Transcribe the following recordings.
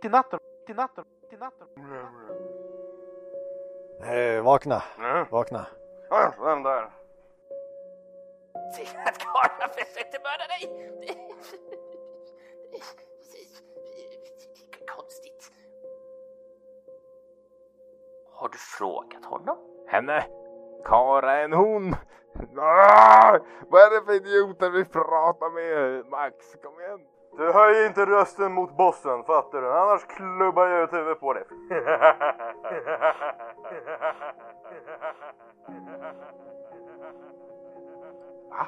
mitt i natten, mitt i natten, mitt i natten. Eh, vakna, Mm. vakna. Ja, Vem där? Säg att Karla försökte mörda dig! Konstigt. Har du frågat honom? Henne? Kara en hon? Ah, vad är det för idioter vi pratar med? Max, kom igen. Du höjer inte rösten mot bossen, fattar du? Annars klubbar jag ut huvudet på dig. Va?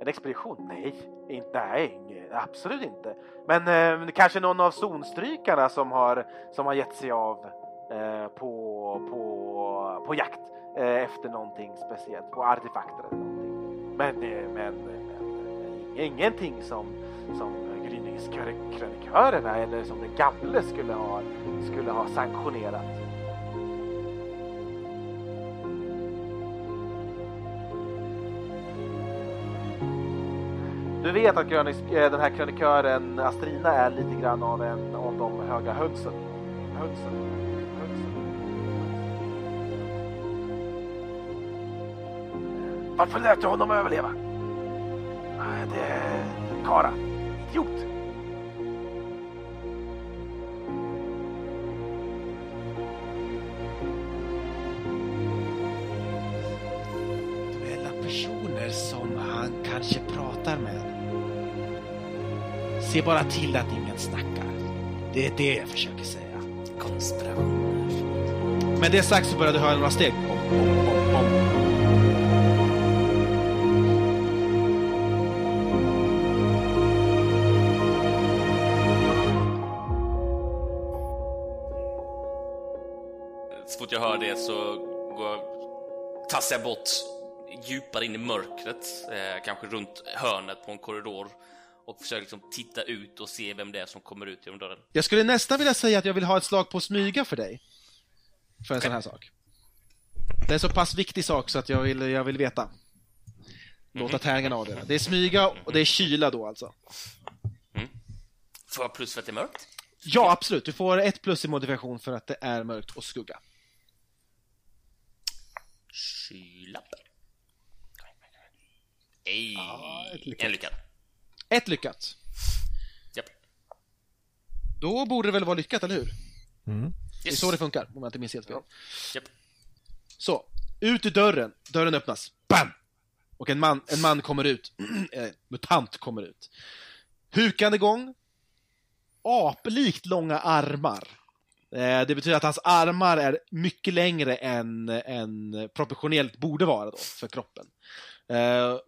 En expedition? Nej, inte, nej, absolut inte. Men eh, kanske någon av zonstrykarna som har, som har gett sig av eh, på, på, på jakt eh, efter någonting speciellt, på artefakter eller någonting. Men, eh, men, eh, men ingenting som, som gryningskrönikörerna eller som den gamle skulle ha, skulle ha sanktionerat. Du vet att krönik, eh, den här krönikören Astrina är lite grann av en av de höga hönsen. Hönsen. Hönsen. Varför lät du honom överleva? Det är Kara. Idiot. Duella personer som han kanske pratar med. Se bara till att ingen snackar. Det är det jag försöker säga. Konspirationer. Med det sagt så börjar du höra några steg. Bom, bom, bom, jag bort djupare in i mörkret, eh, kanske runt hörnet på en korridor och försöker liksom titta ut och se vem det är som kommer ut genom dörren. Jag skulle nästan vilja säga att jag vill ha ett slag på smyga för dig. För en sån här sak. Det är en så pass viktig sak så att jag vill, jag vill veta. Låta tärningarna avgöra. Det är smyga och det är kyla då alltså. Får jag plus för att det är mörkt? Ja, absolut. Du får ett plus i modifikation för att det är mörkt och skugga. Kyla. Ej, lyckat. en lyckad. Ett lyckat. Japp. Då borde det väl vara lyckat, eller hur? Mm. Det är Yes. så det funkar, om jag inte minns helt fel. Japp. Så, ut ur dörren. Dörren öppnas. Bam! Och en man, en man kommer ut. Eh, mutant kommer ut. Hukande gång. Aplikt långa armar. Eh, det betyder att hans armar är mycket längre än, än proportionellt borde vara då, för kroppen. Eh,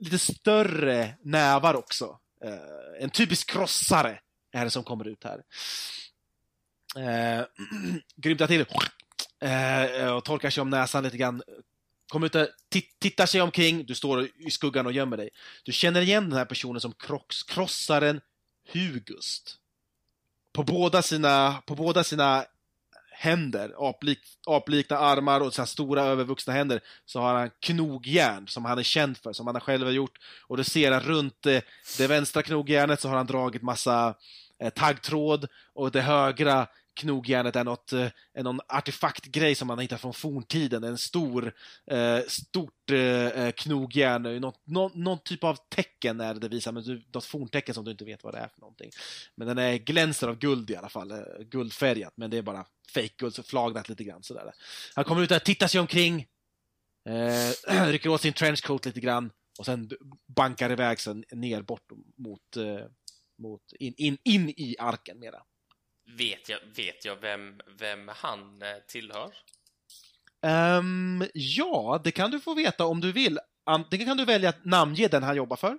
lite större nävar också. Eh, en typisk krossare är det som kommer ut här. Eh, grymtar till eh, och torkar sig om näsan lite grann. Kommer ut och tittar sig omkring, du står i skuggan och gömmer dig. Du känner igen den här personen som krossaren Hugust. På båda sina, på båda sina händer, aplik, aplikna armar och sina stora övervuxna händer, så har han knogjärn som han är känd för, som han själv har gjort. Och du ser att runt det, det vänstra knogjärnet så har han dragit massa eh, taggtråd och det högra knogjärnet är, något, eh, är någon artefaktgrej som man har hittat från forntiden. En stor, eh, stort eh, eh knogjärn, något, någon, någon typ av tecken är det det visar, men du, något forntecken som du inte vet vad det är för någonting. Men den är glänser av guld i alla fall, eh, guldfärgat, men det är bara fake guld, så flagnat lite grann sådär. Han kommer ut där, tittar sig omkring, eh, rycker åt sin trenchcoat lite grann och sen bankar iväg sen ner bort mot, eh, mot in, in, in i arken mera. Vet jag, vet jag vem, vem han eh, tillhör? Ehm, ja, det kan du få veta om du vill. Antingen kan du välja att namnge den han jobbar för.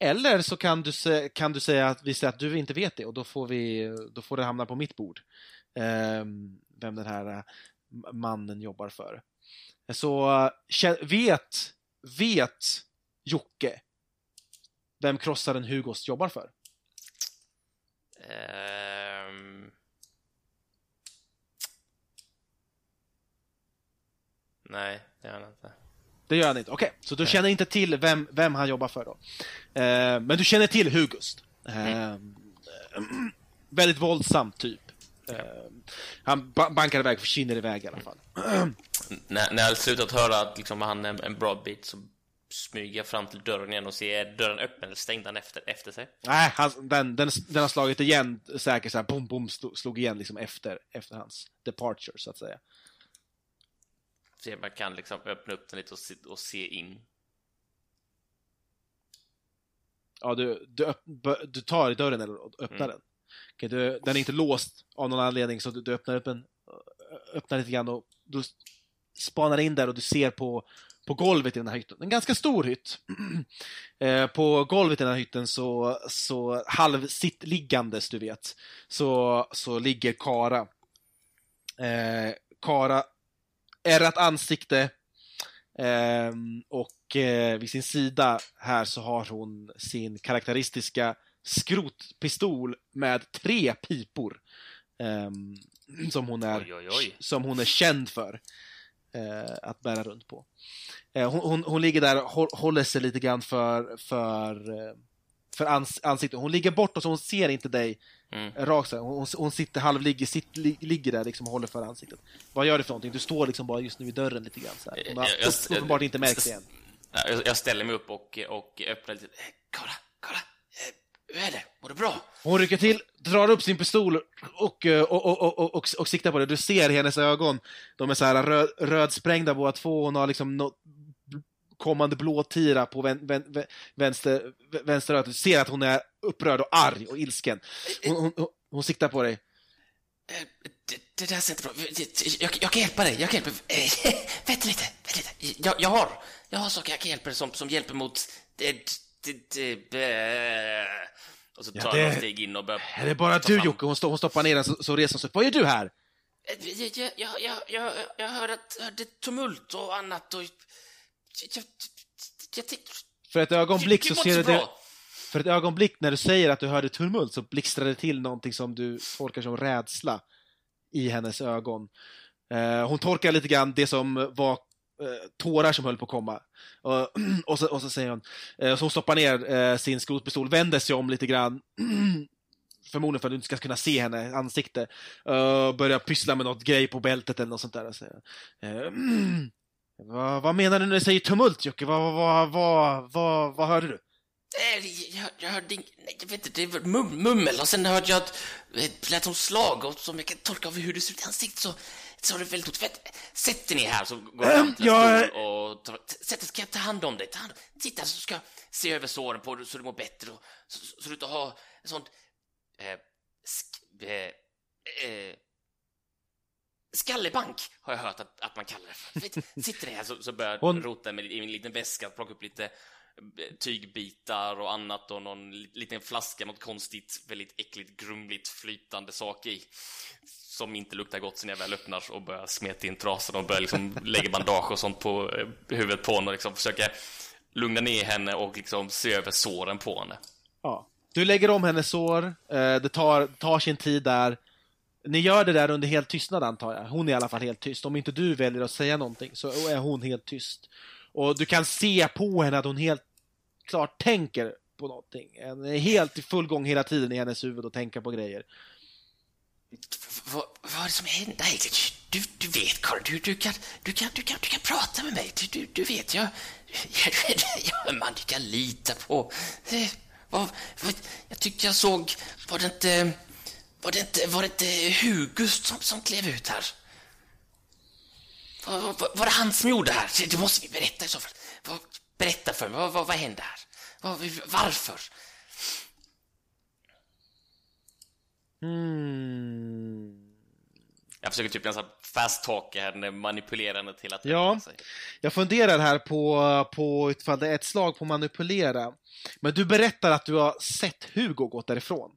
Eller så kan du, kan du säga att vi säger att du inte vet det och då får, vi, då får det hamna på mitt bord. Ehm, vem den här eh, mannen jobbar för. Så eh, vet, vet Jocke vem krossaren Hugost jobbar för? Nej, det gör han inte. Det gör han inte. Okej, så du känner inte till vem, vem han jobbar för då. Eh, men du känner till Hugust. Eh, väldigt våldsam typ. Eh, han ba bankar iväg, försvinner iväg i alla fall. När, när jag slutat höra att liksom, han är en bra bit så smyger jag fram till dörren igen och ser är dörren öppen eller stängd han efter, efter sig. Nej, han, den, den, den har slagit igen säkert såhär, bom, bom, slog igen liksom efter, efter hans departure, så att säga. Så man kan liksom öppna upp den lite och se, och se in. Ja, du, du, öpp, du tar i dörren eller öppnar mm. den. Okay, du, den är inte låst av någon anledning, så du, du öppnar upp den, öppnar lite grann och du spanar in där och du ser på, på golvet i den här hytten. En ganska stor hytt. eh, på golvet i den här hytten så, så halvsittliggandes, du vet, så, så ligger Kara. Eh, Kara, ärrat ansikte, eh, och eh, vid sin sida här så har hon sin karaktäristiska skrotpistol med tre pipor. Um, som, hon är, oj, oj, oj. som hon är känd för uh, att bära runt på. Uh, hon, hon, hon, ligger där och håller sig lite grann för, för, uh, för ans, ansiktet. Hon ligger bortåt så hon ser inte dig mm. rakt. Hon, hon sitter halvligger, sitt, ligger där liksom och håller för ansiktet. Vad gör du för någonting? Du står liksom bara just nu vid dörren lite grann. Så här. Hon har uppenbart inte märkt det än. Jag ställer mig upp och, och öppnar lite. Kolla, kolla! Hur är det? Mår du bra? Hon rycker till, drar upp sin pistol och, och, och, och, och, och siktar på det. Du ser i hennes ögon. De är så här röd, rödsprängda båda två. Hon har liksom kommande blåtira på vän, vän, vänster, vänster öga. Du ser att hon är upprörd och arg och ilsken. Hon, hon, hon, hon siktar på dig. Det, det där ser inte bra jag, jag kan hjälpa dig. Jag kan hjälpa dig. vänta lite. Vänta lite. Jag, jag, har, jag har saker jag kan hjälpa dig som, som hjälper mot... Det, och så tar ja, det, han steg in och börjar... Är det bara du, Jocke? Hon, hon stoppar ner den så, så reser hon sig. Vad gör du här? Jag, jag, jag, jag, jag hörde, hörde tumult och annat och... Jag, jag, jag. För ett ögonblick så ser du det... För ett ögonblick när du säger att du hörde tumult så blixtrar det till någonting som du tolkar som rädsla i hennes ögon. Eh, hon torkar lite grann det som var eh, tårar som höll på att komma. Och, och, så, och så säger hon, eh, så hon stoppar ner eh, sin skrotpistol, vänder sig om lite grann, förmodligen för att du inte ska kunna se henne ansikte, uh, börjar pyssla med något grej på bältet eller något sånt där. Så, uh, vad, vad menar du när du säger tumult, Jocke? Vad, vad, vad, vad, vad hörde du? Jag, jag hörde nej, jag vet inte, det var mum, mummel och sen hörde jag att det lät som slag och som jag kan tolka av hur du ser ut i ansiktet så så har du väldigt fett. Sätt dig ner här så går jag fram till en stol och tar, sätt dig, ska jag ta hand om dig? Ta hand, sitta så ska jag se över såren på dig så du mår bättre och så, så, så du inte har sånt eh, sk, eh, eh, Skallebank har jag hört att, att man kallar det för. Sitter det här så, så börjar jag Hon... rota med, i min liten väska, plocka upp lite eh, tygbitar och annat och någon liten flaska, något konstigt, väldigt äckligt, grumligt, flytande sak i som inte luktar gott sen jag väl öppnar och börjar smeta in trasan och börjar liksom lägga bandage och sånt på eh, huvudet på henne och liksom försöka lugna ner henne och liksom se över såren på henne. Ja. Du lägger om hennes sår, eh, det tar, tar sin tid där. Ni gör det där under helt tystnad antar jag. Hon är i alla fall helt tyst. Om inte du väljer att säga någonting så är hon helt tyst. Och du kan se på henne att hon helt klart tänker på någonting. Hon är helt i full gång hela tiden i hennes huvud och tänker på grejer. Vad, vad är det som händer Du, du vet, Karl, du, du, kan, du, kan, du, kan, du kan prata med mig. Du, du, du vet, jag, jag, jag man du kan lita på. Eh, vad, vad, jag tyckte jag såg, var det inte, var det inte, var det inte Hugust som, som klev ut här? Var, var, var det han som gjorde det här? Det måste vi berätta i så fall. Berätta för mig, vad, vad, vad hände här? Varför? Mm. Jag försöker typ nästan fast talka henne, manipulera henne till att Ja, jag funderar här på, på ifall det är ett slag på manipulera. Men du berättar att du har sett Hugo gått därifrån.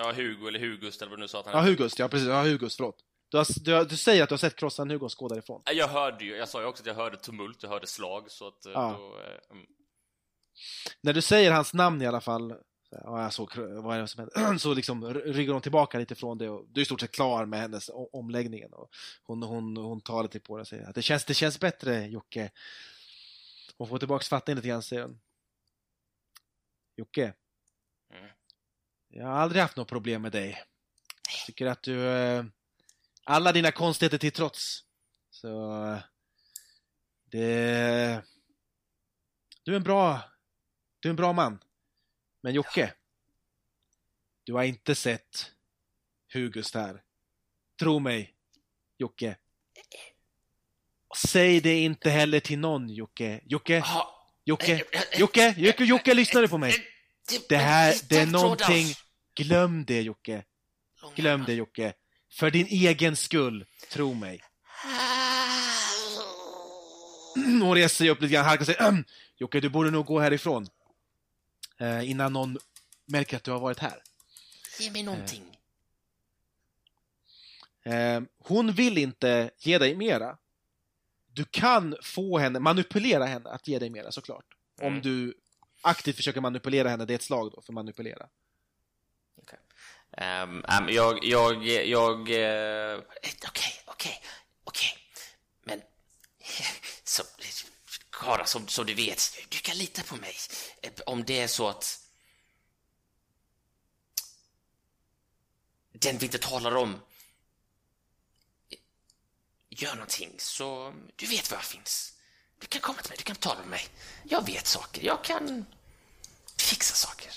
Ja, Hugo eller Hugust eller vad du nu sa att han Ja, Hugust, ja precis. Ja, Hugust, förlåt. Du, har, du, du säger att du har sett Krossan Hugos gå därifrån. Jag hörde ju, jag sa ju också att jag hörde tumult, jag hörde slag, så att ja. då... Eh, mm. När du säger hans namn i alla fall, ja, jag såg, vad är det som händer? så liksom ryggar hon tillbaka lite från det och du är i stort sett klar med hennes omläggningen. Och hon, hon, hon tar lite på det och säger att det känns, det känns bättre Jocke. Hon får tillbaka fattningen lite grann säger hon. Jocke. Mm. Jag har aldrig haft något problem med dig. Jag tycker att du... eh, Alla dina konstigheter till trots. Så... eh, Det... Du är en bra... Du är en bra man. Men Jocke. Du har inte sett Hugust här. Tro mig, Jocke. Säg det inte heller till någon, Jocke. Jocke, Ja, Jocke, eh, Jocke, Jocke, Jocke, lyssna du på mig. Det här, det är någonting... Glöm det, Jocke. Glöm det, Jocke. För din egen skull, tro mig. Hon reser sig upp lite grann, harkar sig. "Ahem. Jocke, du borde nog gå härifrån. Eh, innan någon märker att du har varit här. Ge mig någonting. Eh, hon vill inte ge dig mera. Du kan få henne, manipulera henne att ge dig mera såklart. Om Mm. du aktivt försöker manipulera henne, det är ett slag då för manipulera. Ehm, um, jag, jag, jag... Eh, okej, okej, okej. Men... Så, Kara, som, som du vet, du kan lita på mig. Ehm, om det är så att... Den vi inte talar om gör någonting, så du vet var jag finns. Du kan komma till mig, du kan tala med mig. Jag vet saker, jag kan fixa saker.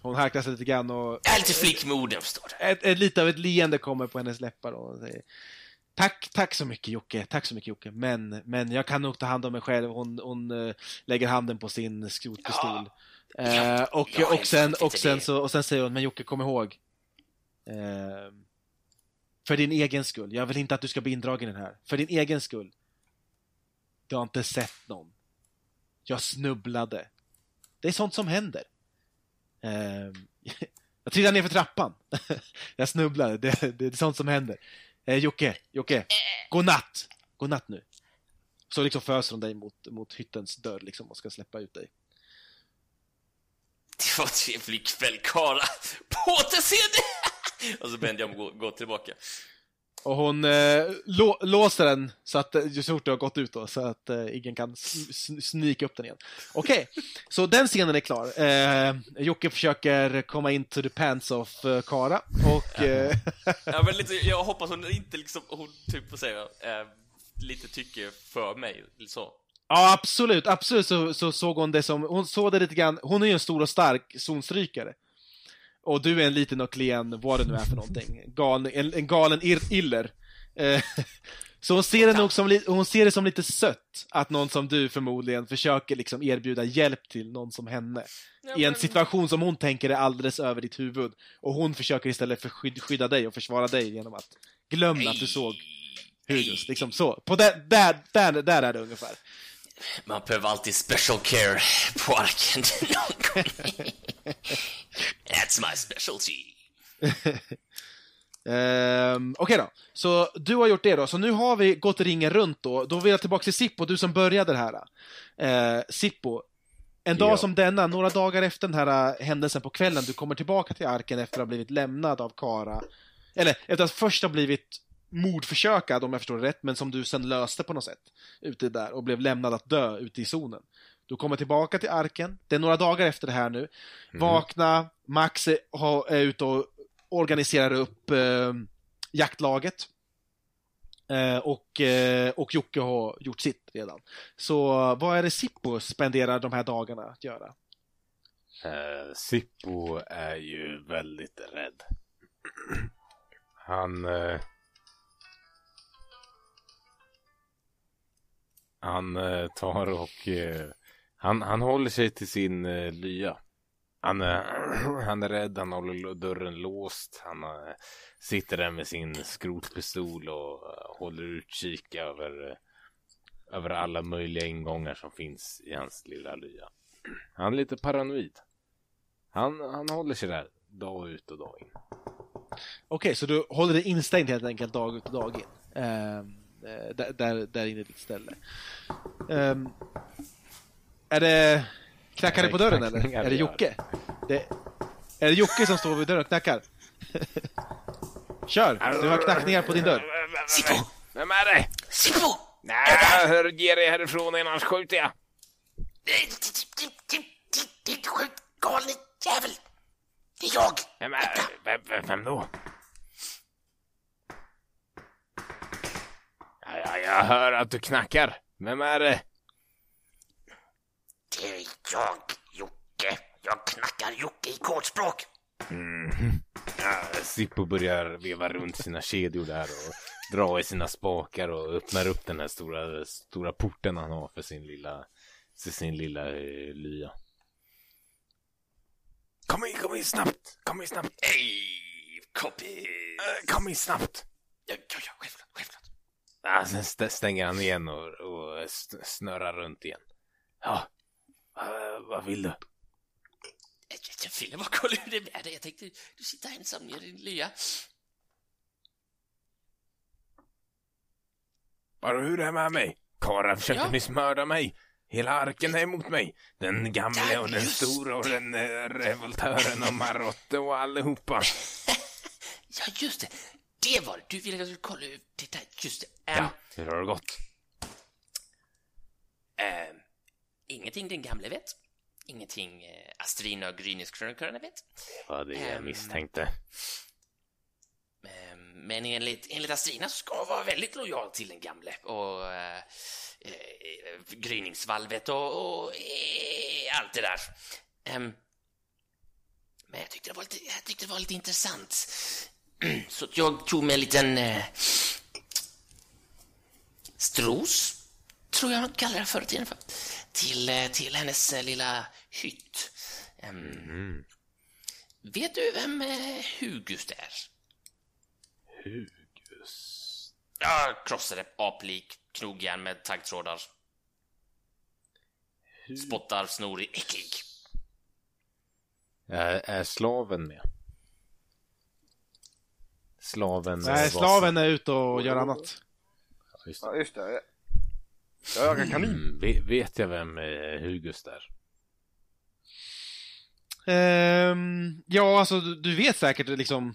Hon harklar sig lite grann och Jag är lite flick med orden, förstår du. ett, ett, lite av ett leende kommer på hennes läppar och hon säger Tack, tack så mycket Jocke, tack så mycket Jocke, men, men jag kan nog ta hand om mig själv. Hon, hon eh, lägger handen på sin skrotpistol. Ja, och, jag är och, sen, och, sen så, och sen säger hon, men Jocke kom ihåg. Eh, för din egen skull, jag vill inte att du ska bli indragen i den här. För din egen skull. Du har inte sett någon. Jag snubblade. Det är sånt som händer. Eh, jag trillade ner för trappan. jag snubblade, det, det är sånt som händer. Eh, Jocke, Jocke, Godnatt. Godnatt nu. Så liksom föser hon dig mot, mot hyttens dörr liksom och ska släppa ut dig. Det var en trevlig kväll, karlar. På återseende! Och så och går, går tillbaka. Och hon eh, lå, låser den så att eh, så fort det har gått ut då, så att eh, ingen kan sn- sn- snika upp den igen. Okej, så den scenen är klar. Eh, Jocke försöker komma in to the pants of eh, Kara och eh, Ja, men lite, jag hoppas hon inte liksom, hon typ, säger eh, lite tycker för mig, så. Ja, absolut. Absolut så, så såg hon det som, hon såg det lite grann, hon är ju en stor och stark zonstrykare. Och du är en liten och klen, vad det nu är för någonting, galen, en, en galen ir, iller. Eh, så hon ser, det nog som, hon ser det som lite sött, att någon som du förmodligen försöker liksom erbjuda hjälp till någon som henne. Ja, I en situation som hon tänker är alldeles över ditt huvud. Och hon försöker istället för skydd, skydda dig och försvara dig genom att glömma att du såg Hugos. Liksom så. På där, där, där, där är det ungefär. Man behöver alltid special care på arken. That's my specialty. Ehm, Okej då, så du har gjort det då. Så nu har vi gått ringen runt då. Då vill jag tillbaka till Sippo, du som började det här. Uh, Sippo, en dag Ja. som denna, några dagar efter den här eh, händelsen på kvällen, du kommer tillbaka till arken efter att ha blivit lämnad av Kara. Eller efter att först ha blivit mordförsökad, om jag förstår det rätt, men som du sen löste på något sätt. Ute där och blev lämnad att dö ute i zonen. Du kommer tillbaka till arken, det är några dagar efter det här nu. Vakna, Max är, har- är ute och organiserar upp eh, jaktlaget. Eh, och, eh, och Jocke har gjort sitt redan. Så vad är det Sippo spenderar de här dagarna att göra? Eh, Sippo är ju väldigt rädd. Han... Eh, han eh, tar och... Eh, han, han håller sig till sin eh, lya. Han, eh, han är rädd, han håller dörren låst. Han eh, sitter där med sin skrotpistol och eh, håller utkik över, eh, över alla möjliga ingångar som finns i hans lilla lya. Han är lite paranoid. Han, han håller sig där dag ut och dag in. Okej, så du håller dig instängd helt enkelt dag ut och dag in. Eh, där, där, där inne i ditt ställe. Ehm, är det... Knackar det på dörren eller? Är det. Jocke? Det, är det Jocke som står vid dörren och knackar? Kör! Du har knackningar på din dörr. Sippo! Vem är det? Sippo! Nej, hör, ge dig härifrån annars skjuter jag. galne jävel! Det är jag! Vem, är, vem, vem, vem då? Ja, ja, jag hör att du knackar. Vem är det? Det är jag, Jocke. Jag knackar Jocke i kodspråk. Mhm. Ja, Sippo börjar veva runt sina kedjor där och dra i sina spakar och öppnar upp den här stora, stora porten han har för sin lilla, för sin lilla eh, lya. Kom in, kom in snabbt! Kom in snabbt! Hej, kompis! Eh, Kom in snabbt! Ja, ja, ja, självklart, självklart. Ja, sen st- stänger han igen och, och snurrar runt igen. Ja, vad, vad vill du? Jag, ville bara kolla hur det är dig. Jag tänkte, du sitter ensam i din lya. Bara hur är det med mig? Kara försöker Ja. nyss mörda mig. Hela arken är emot mig. Den gamle och den stora och den eh, revoltören och Marotte och allihopa. Ja, just det. Det var det. Du ville att jag skulle kolla där. Just det. Ehm, Ja, hur har det gått? ehm, ingenting den gamle vet. Ingenting eh, Astrina och Gryniskrönikörerna vet. Det var det jag Ehm. misstänkte. Men enligt, enligt Astrina så ska hon vara väldigt lojal till den gamle och eh, eh, gryningsvalvet och, och eh, allt det där. Ehm, men jag tyckte det var lite, jag tyckte det var lite intressant. Så jag tog mig en liten eh, stros, tror jag man kallar det förr i tiden för, till, eh, till hennes eh, lilla hytt. Ehm, Mm. Vet du vem eh, Hugust är? Hugust. Ja, krossade aplik, knogjärn med taggtrådar. Spottar, snorig, äcklig. Är, är slaven med? Slaven... Nej, slaven är ute och gör annat. Ja, just det. Ja, just det. Jag jagar kanin. Mm, ve- vet jag vem eh, Hugust är? Ehm, ja, alltså du, du vet säkert liksom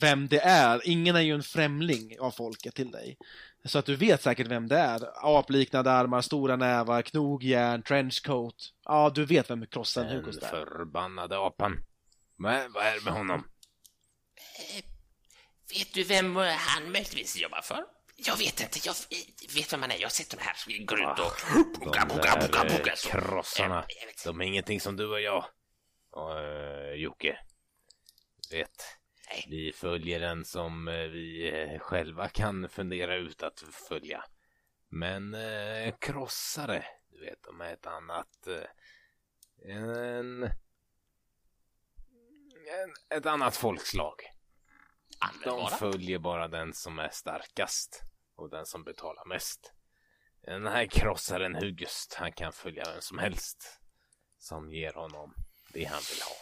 vem det är. Ingen är ju en främling av folket till dig. Så att du vet säkert vem det är. Apliknande armar, stora nävar, knogjärn, trenchcoat. Ja, du vet vem krossen Den Hugust är. förbannade apan. Vad vad är det med honom? Eh, vet du vem eh, han möjligtvis jobbar för? Jag vet inte, jag eh, vet vem han är. Jag har sett dem här. Vi går ut och... Boga, De boga, boga, boga. eh, så. krossarna. Eh. De är ingenting som du och jag. Och uh, Jocke. Vet. Nej. Vi följer en som eh, vi eh, själva kan fundera ut att följa. Men eh, krossare, du vet, de är ett annat... Eh, en, en... Ett annat folkslag. De följer bara den som är starkast och den som betalar mest. Den här krossaren Hugust, han kan följa vem som helst som ger honom det han vill ha.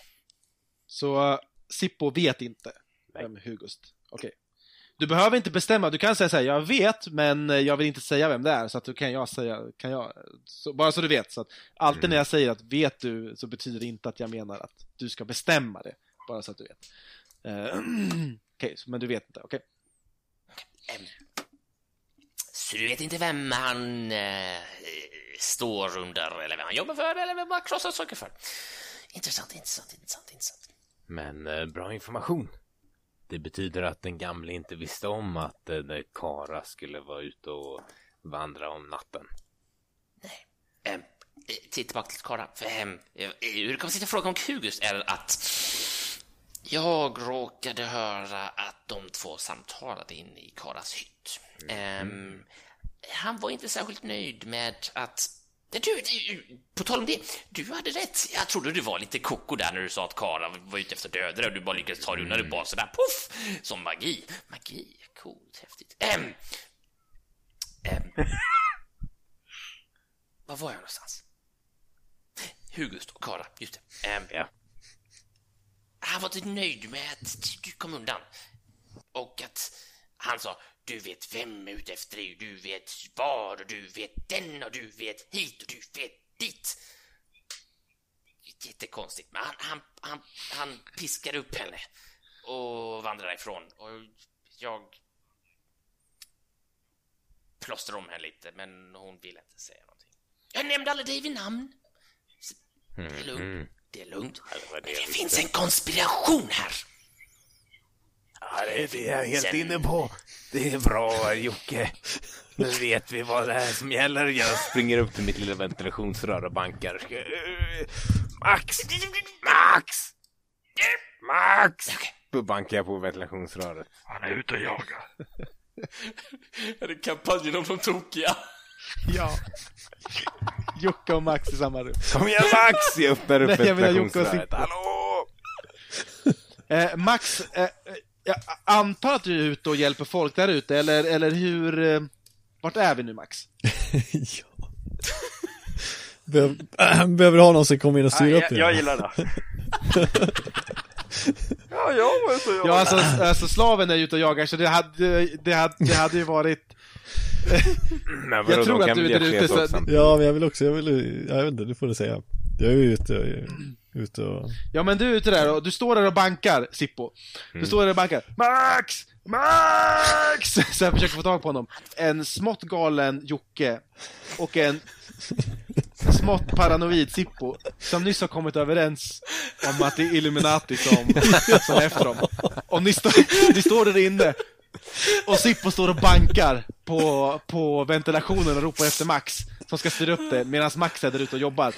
Så uh, Sippo vet inte Nej. vem Hugust Okej. Du behöver inte bestämma, du kan säga så här, jag vet men eh, jag vill inte säga vem det är, så att då kan jag säga, kan jag, så, bara så du vet. Så att alltid Mm. när jag säger att vet du, så betyder det inte att jag menar att du ska bestämma det. Bara så att du vet. Eh, Okej, så- men du vet inte, okej? Ehm, Så du vet inte vem han eh, står under, eller vem han jobbar för, eller vem han krossar saker för? Intressant, intressant, intressant, intressant. Men eh, bra information. Det betyder att den gamle inte visste om att eh, Kara skulle vara ute och vandra om natten. Ehm, eh, tillbaka till Kara. För, ehm, eh, hur det kommer sig att jag frågar om Hugust är att jag råkade höra att de två samtalade inne i Karas hytt. Ehm, han var inte särskilt nöjd med att du, du, på tal om det, du hade rätt. Jag trodde du var lite koko där när du sa att Kara var ute efter att döda dig och du bara lyckades ta dig undan. Du bara sådär poff! Som magi. Magi, coolt, häftigt. Ehm, ehm, var var jag någonstans? Hugust och Kara, just det. Ehm, Ja. Han var inte nöjd med att du kom undan. Och att han sa, du vet vem är ute efter dig, du vet var, och du vet den, och du vet hit, och du vet dit. Jättekonstigt, men han, han, han, han piskade upp henne och vandrade ifrån. Och jag plåstrade om henne lite, men hon ville inte säga någonting. Jag nämnde aldrig dig vid namn. Det är lugnt. Det är lugnt. Men det finns en konspiration här. Ja, det, det är jag helt Sen- inne på. Det är bra Jocke. Nu vet vi vad det är som gäller. Jag springer upp till mitt lilla ventilationsrör och bankar. Max! Max! Max! Då bankar jag på ventilationsröret. Han är ute och jagar. Är det kampanjen om de tokiga? Ja. Jocke och Max i samma rum. Kom igen Max! Jag öppnar upp Nej, jag vill ha Jocke och. Hallå! Eh, Max, eh, eh, jag antar att du är ute och hjälper folk där ute, eller, eller hur? Eh, vart är vi nu Max? ja. Behöver, behöver ha någon som kommer in och styr Nej, upp jag, det. jag gillar det. ja, jag var och Ja, alltså, alltså slaven är ute och jagar, så det hade, det hade, det hade ju varit... Men Jag tror att du är ute, så-. Ja, men jag vill också, jag vill, jag vet inte, det får du säga. Jag är ju ute, jag är ute och... Ja men du är ute där och du står där och bankar, Sippo. Du står där och bankar. Max! Max! Så jag försöker få tag på honom. En smått galen Jocke och en smått paranoid Sippo som nyss har kommit överens om att det är Illuminati som, som är efter dem. Och ni, står ni står där inne och Sippo står och bankar på, på ventilationen och ropar efter Max som ska styra upp det medan Max är där ute och jobbar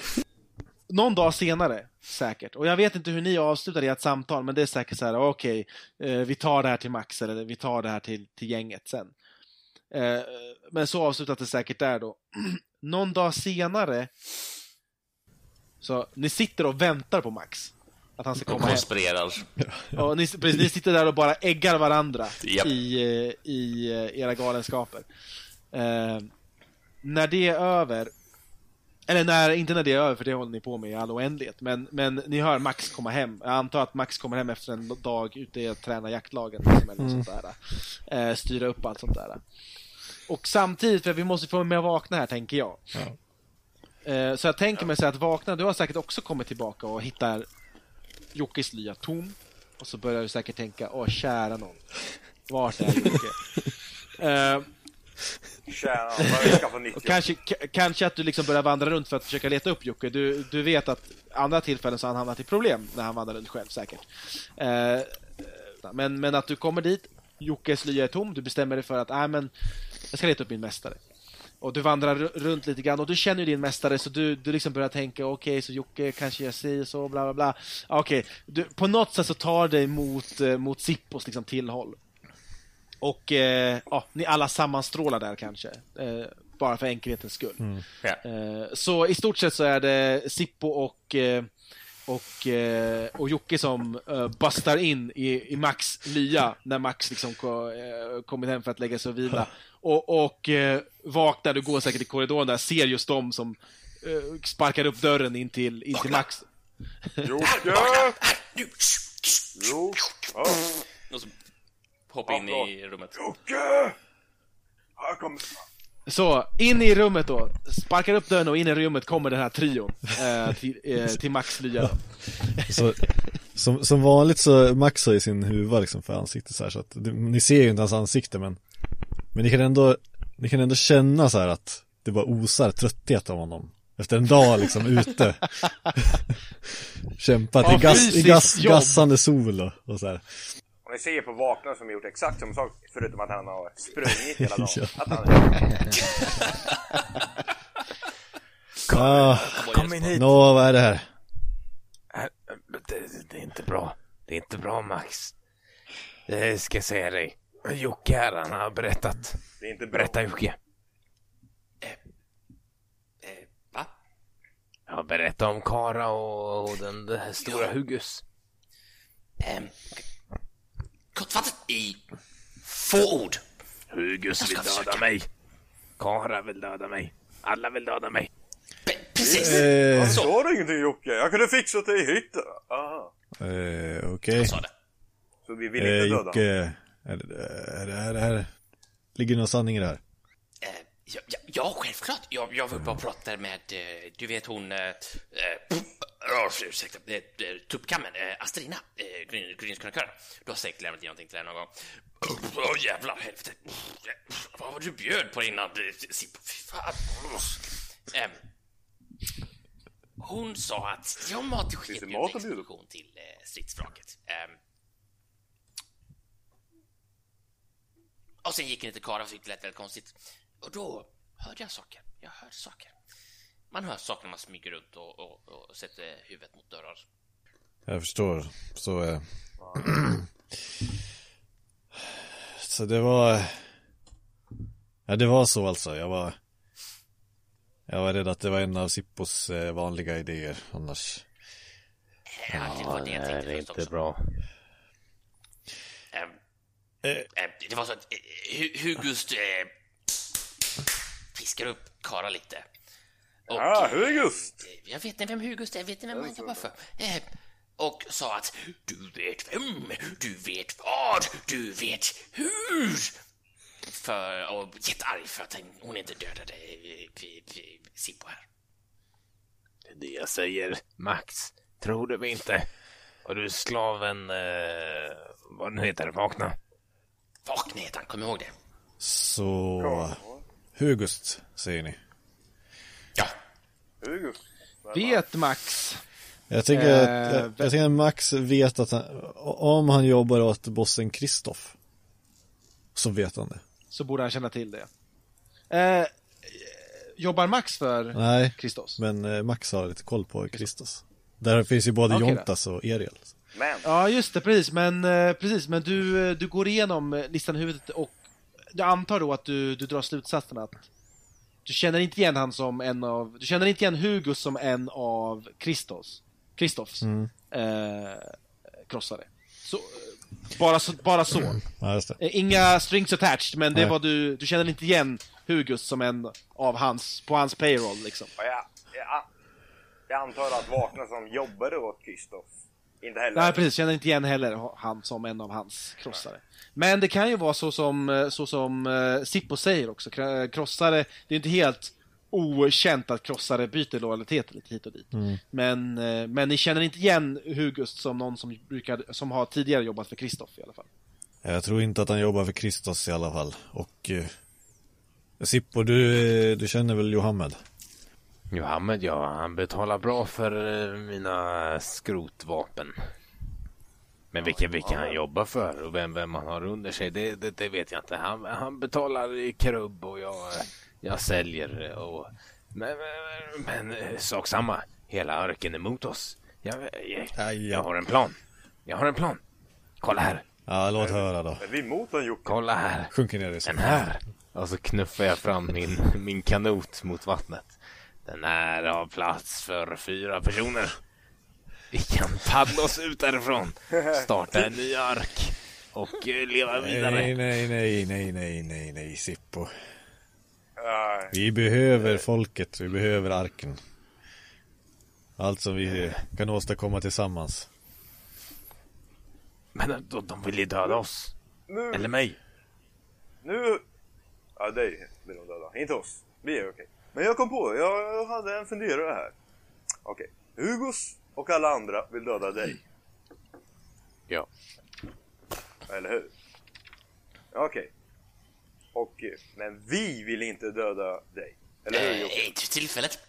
någon dag senare, säkert. Och jag vet inte hur ni avslutar ert samtal, men det är säkert så här, okej, eh, vi tar det här till Max, eller vi tar det här till, till gänget sen. Eh, men så avslutas det säkert där då. någon dag senare, så ni sitter och väntar på Max. Att han ska komma hem. konspirerar. Och ni, precis, ni sitter där och bara äggar varandra Japp. i, eh, i eh, era galenskaper. Eh, när det är över, eller när, inte när det är över, för det håller ni på med i all oändlighet, men, men ni hör Max komma hem. Jag antar att Max kommer hem efter en dag ute och träna jaktlagen, liksom, eller sånt där. Eh, styra upp allt sånt där. Och samtidigt, för vi måste få med att vakna här, tänker jag. Eh, så jag tänker mig så att vakna, du har säkert också kommit tillbaka och hittar Jockes lya tom. Och så börjar du säkert tänka, åh kära någon. Vart är Jocke? Eh, Tjena, vad jag ska få nytt och jobb. kanske, kanske att du liksom börjar vandra runt för att försöka leta upp Jocke. Du, du vet att andra tillfällen så har han hamnat i problem när han vandrar runt själv säkert. Eh, men, men att du kommer dit, Jockes lya är tom, du bestämmer dig för att äh, men jag ska leta upp min mästare. Och du vandrar ru- runt lite grann och du känner ju din mästare så du, du liksom börjar tänka okej, så Jocke kanske gör si så, bla bla bla. Okej, du, på något sätt så tar dig mot, eh, mot Sippos liksom tillhåll. Och eh, ja, ni alla sammanstrålar där kanske. Eh, bara för enkelhetens skull. Ja. Eh, så i stort sett så är det Sippo och, eh, och, eh, och Jocke som eh, bustar in i, i Max lya när Max liksom ko, eh, kommit hem för att lägga sig och vila. Och, och eh, vaknar, du går säkert i korridoren där, ser just dem som eh, sparkar upp dörren in till, in till Max. Jocke! Här, nu! Jo. Ja. Och så hoppa in i rummet. Jocke! Här kommer... Så, in i rummet då. Sparkar upp dörren och in i rummet kommer den här trion. Eh, till, eh, till Max lya. Så, som, som vanligt så Max har ju sin huva liksom för ansiktet så här så att ni ser ju inte hans ansikte men Men ni kan ändå Ni kan ändå känna så att det bara osar trötthet av honom Efter en dag liksom ute Kämpat Ja, i, gas, i gas, jobb. gassande sol och, och så här. Och ni ser på vakna som gjort exakt samma sak förutom att han har sprungit hela dagen. Ja. Att han... ah, Kom in hit. Nå, vad är det här? Äh, Det, det är inte bra. Det är inte bra Max. Det ska jag säga dig. Jocke här, han har berättat. Det är inte bra. Berätta Jocke. Eh, va? Ja, berätta om Kara och, och den, det här stora Hugus. Eh, kortfattat i få ord. Hugus vill döda försöka. mig. Kara vill döda mig. Alla vill döda mig. Pre- precis. Eh, Så. Sa du ingenting Jocke? Jag kunde fixat det i hytten. Aha. eh, okej Jag sa det. Så vi vill eh, inte döda Jocke är, det- är, det- är, det här Ligger det någon sanning i det här? Eh, ja, ja, ja, självklart. Jag, jag var uppe och pratade med, eh, du vet hon, eh, eh, oh, ursäkta, eh, eh, tuppkammen, eh, Astrina, eh, gryn, grynskrönikören. Du har säkert lämnat in någonting till henne någon gång. Åh oh, jävlar, helvete. Vad var det du bjöd på innan? Eh, fy fan. Ehm, hon sa att jag mat det att bjuda på? expedition till eh, stridsvraket. Ehm. och sen gick den till Kara, vilket lät väldigt konstigt. Och då hörde jag saker. Jag hörde saker. Man hör saker när man smyger runt och, och, och sätter huvudet mot dörrar. Jag förstår. Så... Eh... så det var... Ja, det var så alltså. Jag var... Jag var rädd att det var en av Sippos eh, vanliga idéer annars. Ja, det var det jag tänkte först också. bra. Eh. ehm, det var så att eh, Hu- Hugust eh, fiskar upp Kara lite. Och, Ah, eh, Hugust! Jag vet inte vem Hugust är, jag vet inte vem han jobbar för. Eh, och sa att du vet vem, du vet vad, du vet hur. För, och jättearg för att hon- inte dödade eh, eh, eh, Sippo här. Det är det jag säger, Max. Tror du mig inte? Och du slaven, eh, vad nu heter, vakna. Vakna heter han, kom ihåg det. Så... Hugust, säger ni. Ja. Vet Max. Jag tänker, Eh, att, jag, jag tänker att Max vet att han, om han jobbar åt bossen Kristoff så vet han det. så borde han känna till det. Eh, jobbar Max för Nej, men eh, Max har lite koll på Kristos. Där finns ju både då. Jontas och Eriel. Men, Ja, just det, precis. Men, eh, precis, men du, du går igenom listan i huvudet och jag antar då att du, du drar slutsatsen att du känner inte igen han som en av, du känner inte igen Hugo som en av Kristos, Kristoffs Mm. eh, krossare. Så, bara så, bara så. Ja, just det. Eh, Inga strings attached, men det Nej. var du, du känner inte igen Hugust som en av hans, på hans payroll liksom. ja, jag, jag antar att Vakna som jobbade åt Kristoff inte heller... Nej precis, känner inte igen heller han som en av hans krossare. Men det kan ju vara så som, eh, så som uh, Sippo säger också, Kra- krossare, det är inte helt okänt att krossare byter lojalitet lite hit och dit. Men, eh, men ni känner inte igen Hugust som någon som, brukar, som har tidigare jobbat för Kristoff i alla fall. Jag tror inte att han jobbar för Kristos i alla fall. Och eh, Sippo, du, eh, du känner väl Johammed? Johammed, ja, han betalar bra för eh, mina skrotvapen. Men vilka, vilka han jobbar för och vem, vem han har under sig, det, det, det vet jag inte. Han, han betalar i krubb och jag, jag säljer och... Men, men, men eh, sak samma, hela arken är emot oss. Jag, jag, jag har en plan. Jag har en plan. Kolla här, Ja, låt höra då. Är vi emot den Jocke? kolla här. Sjunker ner i Den här. Och så knuffar jag fram min, min kanot mot vattnet. Den är av plats för fyra personer. Vi kan paddla oss ut därifrån, starta en ny ark och eh, leva vidare. nej, nej, nej, nej, nej, nej, Sippo. Nej. Vi behöver folket, vi behöver arken. Allt som vi kan åstadkomma tillsammans. Men eh, de, de vill ju döda oss. nu, Eller mig. nu... Ja, dig vill de döda. Inte oss. Vi är okej. Men jag kom på, jag hade en funderare här. Okej. Hugos och alla andra vill döda dig. Ja. Eller hur? Okej. Och, eh, men vi vill inte döda dig. Eller hur Jocke? Inte för tillfället.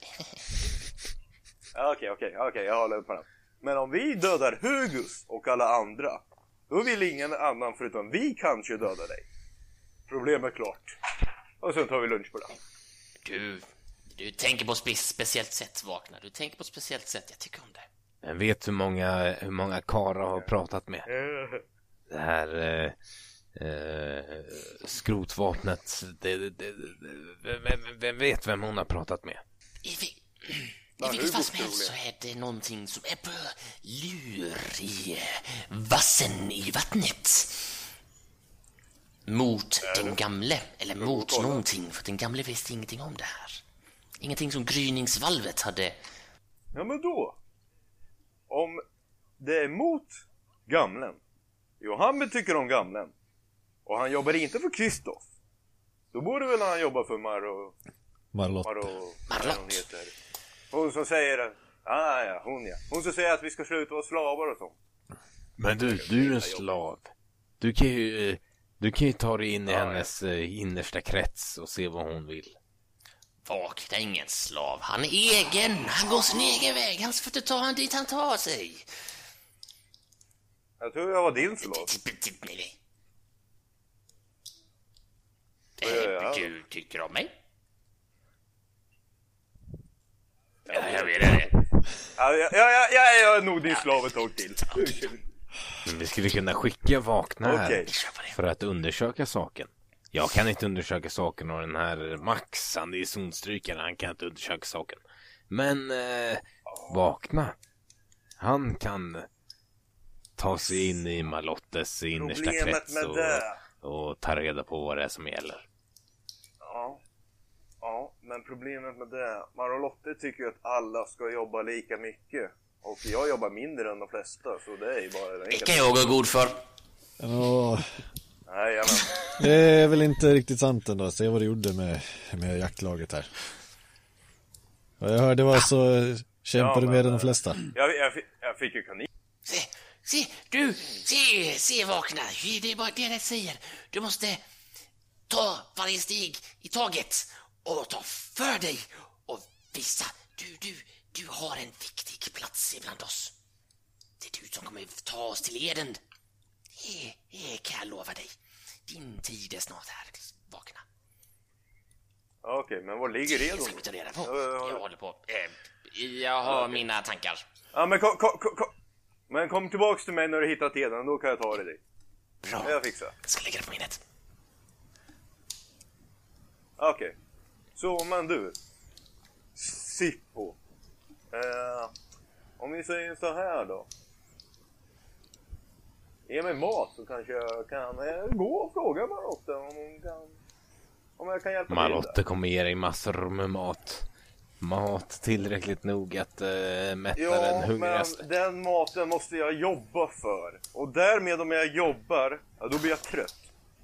Okej, okej, okej, jag håller på den. Men om vi dödar Hugus och alla andra, då vill ingen annan förutom vi kanske döda dig. Problemet klart. Och sen tar vi lunch på det. Du, du tänker på ett spe speciellt sätt, Vakna. Du tänker på ett speciellt sätt, jag tycker om det. Vem vet hur många, hur många karlar har pratat med? Det här eh, eh, skrotvapnet. Det, det, det, vem, vem vet vem hon har pratat med? I, vi, I vilket fall som helst så är det någonting som är på lur i eh, vassen i vattnet. Mot den gamle, eller mot någonting, för den gamle visste ingenting om det här. Ingenting som gryningsvalvet hade... Ja men då. Om det är mot gamlen. Johannes tycker om gamlen. Och han jobbar inte för Kristoff. Då borde väl han jobba för Maro... Marlott. Maro... Marlott. vad hon heter. Hon som säger... Ah, ja, hon ja. Hon som säger att vi ska sluta vara slavar och sånt. Men du, du är en slav. Du kan ju, eh, du kan ju ta dig in i Ja, hennes eh, innersta krets och se vad hon vill. Vakna ingen slav. Han är egen. Han går sin egen väg. Han får inte ta han dit han tar sig. Jag tror jag var din slav. Du tycker om mig? Ja, jag vet det. Ja, ja, ja, ja, jag är nog din slav ett tag till. Men vi skulle kunna skicka Vakna här Okej. För att undersöka saken. Jag kan inte undersöka saken och den här Max, han är zonstrykare, han kan inte undersöka saken. Men eh, Vakna, han kan ta sig in i Malottes innersta Problemet krets och, och ta reda på vad det är som gäller. Ja. Ja, men problemet med det. Marolotte tycker ju att alla ska jobba lika mycket. Och jag jobbar mindre än de flesta, så det är ju bara det kan jag gå god för. Ja, Nej, jag det är väl inte riktigt sant ändå. Se vad du gjorde med, med jaktlaget här. Vad jag hörde var så eh, kämpade Ja, mer än de eh, flesta. jag, jag, fick- jag fick ju kanin. Se, se, du, se, se vakna. Det är bara det jag säger. Du måste ta varje steg i taget och ta för dig och visa. Du, du, du har en viktig plats ibland oss. Det är du som kommer ta oss till Eden. Det, det kan jag lova dig. Din tid är snart här, vakna. Okej, men var ligger det Det då? ska vi ta reda på. Ja, ja, ja. Jag håller på. Eh, jag har mina tankar. Ja, men kom, kom, kom. Men kom tillbaks till mig när du hittat Eden, då kan jag ta det dit. Bra. Det jag fixar. Jag ska lägga det på minnet. Okej. Så, men du. Sippo. Eh, om vi säger så här då. Ge mig mat så kanske jag kan eh, gå och fråga Marotte om hon kan... Om jag kan hjälpa till Malotte där. kommer ge dig massor med mat. Mat tillräckligt nog att uh, mätta Ja, den men hungrigaste. den maten måste jag jobba för. Och därmed om jag jobbar, ja, då blir jag trött.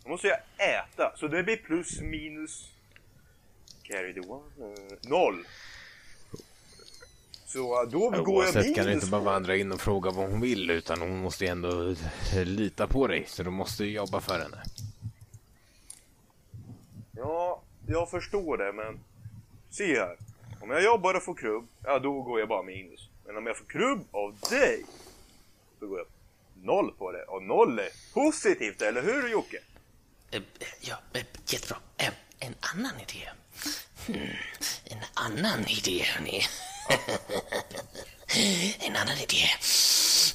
Då måste jag äta. Så det blir plus minus... Carry the one. eh, noll. Så då går jag Oavsett kan du inte bara vandra in och fråga vad hon vill utan hon måste ju ändå lita på dig så du måste ju jobba för henne. Ja, jag förstår det men... Se här. Om jag jobbar och får krubb, ja då går jag bara minus. Men om jag får krubb av dig, då går jag noll på det. Och noll är positivt, eller hur Jocke? Eh, Ja, eh, jättebra. En annan idé. Hmm, En annan idé, hörni. En annan idé.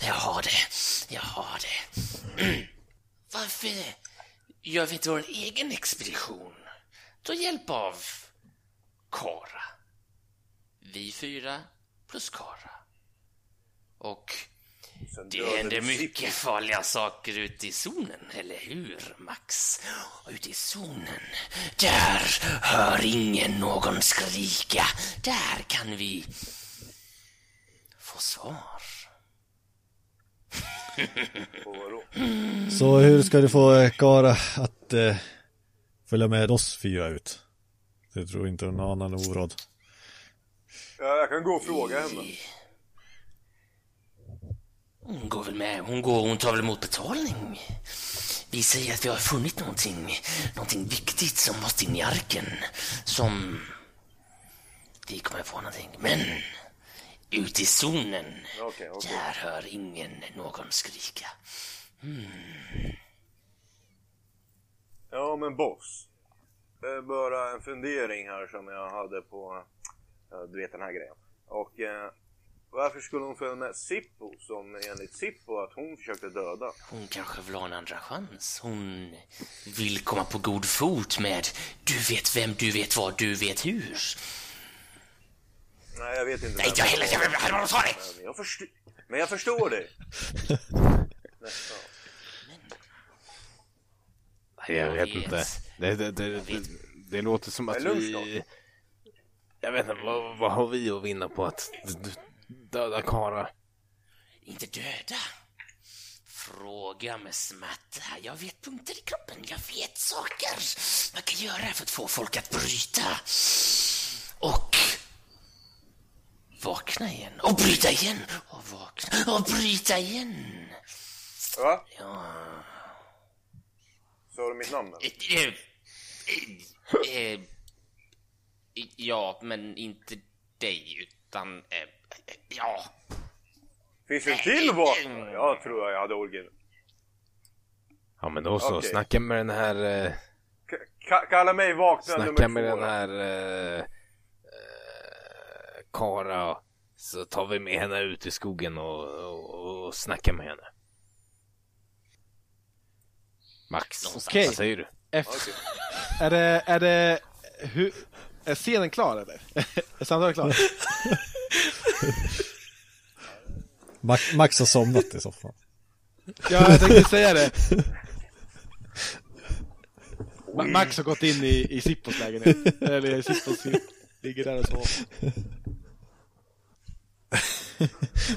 Jag har det. Jag har det. Mm. Varför gör vi inte vår egen expedition? Ta hjälp av Kara. Vi fyra plus Kara. Och det händer mycket farliga saker ute i zonen, eller hur, Max? Ute i zonen, där hör ingen någon skrika. Där kan vi få svar. Så hur ska du få Kara att eh, följa med oss fyra ut? Det tror inte hon anar någon oråd. Ja, jag kan gå och fråga henne. Hon går väl med, hon går, hon tar väl emot betalning. Vi säger att vi har funnit någonting, någonting viktigt som måste in i arken. Som... Vi kommer på någonting, men... Ute i zonen, Okej, okej. där hör ingen någon skrika. Ja, men boss. Det är bara en fundering här som jag hade på, du vet den här grejen. Och eh, varför skulle hon följa med Sippo som enligt Sippo att hon försökte döda? Hon kanske vill ha en andra chans. Hon vill komma på god fot med du vet vem, du vet vad, du vet hur. Nej, jag vet inte. Nej, inte jag heller. Jag bara ta det. Men jag, förstår, men jag förstår det. Nästan. Jag Jag vet vet. inte. Det, det, det, det, det låter som att vi... Jag vet inte, vad, vad har vi att vinna på att döda Kara? Inte döda. Fråga med smärta. Jag vet punkter i kroppen. Jag vet saker man kan göra för att få folk att bryta. Och vakna igen. Och bryta igen. Och vakna. Och bryta igen. Va? Ja. Sa du mitt namn? eller? Eh, eh, eh, Ja, men inte dig, utan... Ja. Finns det en till vapen? Jag tror jag hade orken. Ja men då så, Okej. snacka med den här... Eh, Ka- kalla mig vakna snacka nummer med två. den här... Eh, eh, Kara. Så tar vi med henne ut i skogen och, och, och snackar med henne. Max, Okej. vad säger du? Efter... Är det, är det, hur, är scenen klar eller? Är samtalet klart? Max, Max har somnat i soffan. Ja, jag tänkte säga det. Ma- Max har gått in i, i Sippos lägenhet. Eller Sippos ligger där och sover.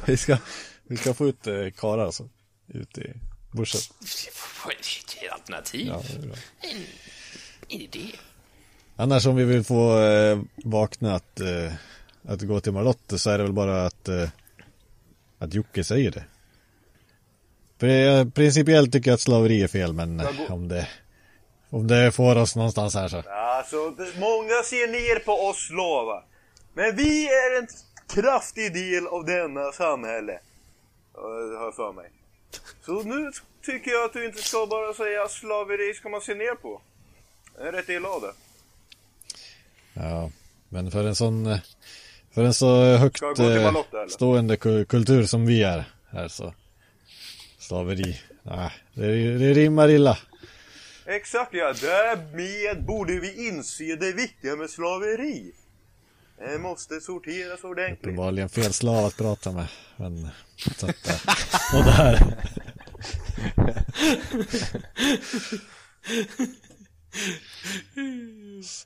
Vi ska, vi ska få ut eh, Kara alltså. Ut i bushen. Det är ett alternativ. Ja, det är bra. En, en idé. Annars om vi vill få eh, vakna att, eh, att gå till Marlotte så är det väl bara att, eh, att Jocke säger det. Pri- Principiellt tycker jag att slaveri är fel men om det, om det får oss någonstans här så. Alltså, det- många ser ner på oss slavar. Men vi är en kraftig del av denna samhälle. Det har jag för mig. Så nu tycker jag att du inte ska bara säga slaveri ska man se ner på. Jag är rätt illa av det. Ja, men för en sån, eh, för en så högt eh, stående ku- kultur som vi är här så. Slaveri, nej, det, det rimmar illa. Exakt ja, därmed borde vi inse det viktiga med slaveri. Det måste sorteras ordentligt. Uppenbarligen fel slav att prata med. Men, så att, eh, och det här.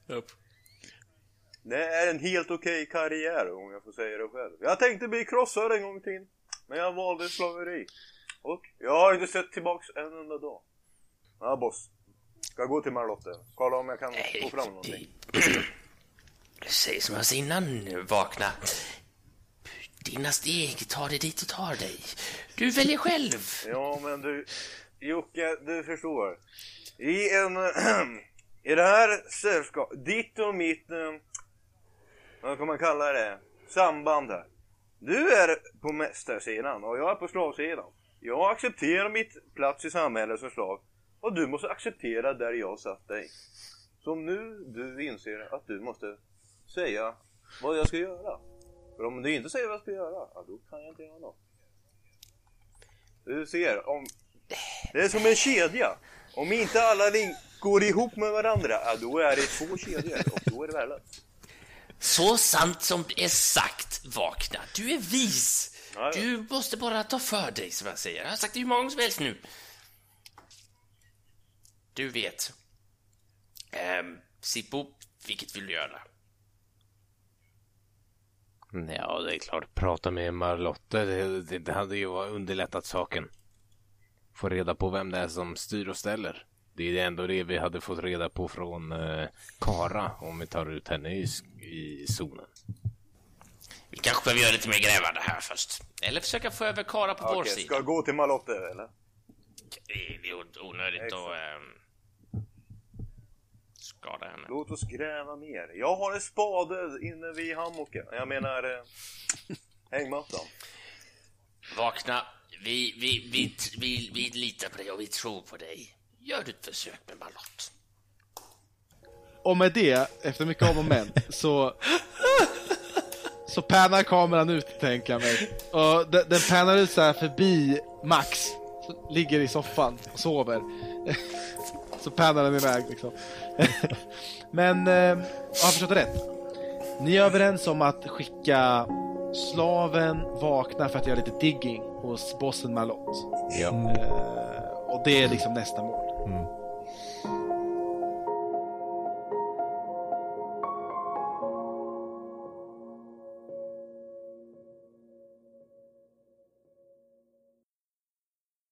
Det är en helt okej karriär om jag får säga det själv. Jag tänkte bli krossad en gång till. Men jag valde slaveri. Och jag har inte sett tillbaks en enda dag. Ja boss. Ska jag gå till Marlotte? Kolla om jag kan få fram någonting. Säg som jag sa innan, vakna. Dina steg tar dig dit och tar dig. Du väljer själv. Ja men du Jocke, du förstår. I en... I det här sällskapet, ditt och mitt... Vad kan man kalla det? Samband här. Du är på mästarsidan och jag är på slavsidan. Jag accepterar mitt plats i samhället som slav. Och du måste acceptera där jag satt dig. Så nu du inser att du måste säga vad jag ska göra. För om du inte säger vad jag ska göra, ja, då kan jag inte göra något. Du ser, om... Det är som en kedja. Om inte alla link går ihop med varandra, ja, då är det två kedjor och då är det värdelöst. Så sant som det är sagt, vakna. Du är vis. Ja, ja. Du måste bara ta för dig, som jag säger. Jag har sagt det hur många som helst nu. Du vet. Ehm, Sippo, vilket vill du göra? Ja, det är klart. Prata med Marlotte, det, det, det hade ju underlättat saken. Få reda på vem det är som styr och ställer. Det är ändå det vi hade fått reda på från eh, Kara om vi tar ut henne i, i zonen. Vi kanske behöver göra lite mer grävande här först. Eller försöka få över Kara på vår Okej, sida. ska jag gå till Malotte eller? Det är det är o- onödigt Exakt. att ehm, skada henne. Låt oss gräva mer. Jag har en spade inne vid hammocken. Jag menar eh, hängmattan. Vakna. Vi, vi, vi, vi, vi litar på dig och vi tror på dig. Gör du ett försök med Marlott. Och med det, efter mycket om och men, så... Så pannar kameran ut, tänker jag mig. Och den, den pannar ut så här förbi Max, som ligger i soffan och sover. Så pannar den iväg liksom. Men, eh, jag har förstått det rätt. Ni är överens om att skicka slaven vakna för att göra lite digging hos bossen Malott. Ja. Eh, och det är liksom nästa mål.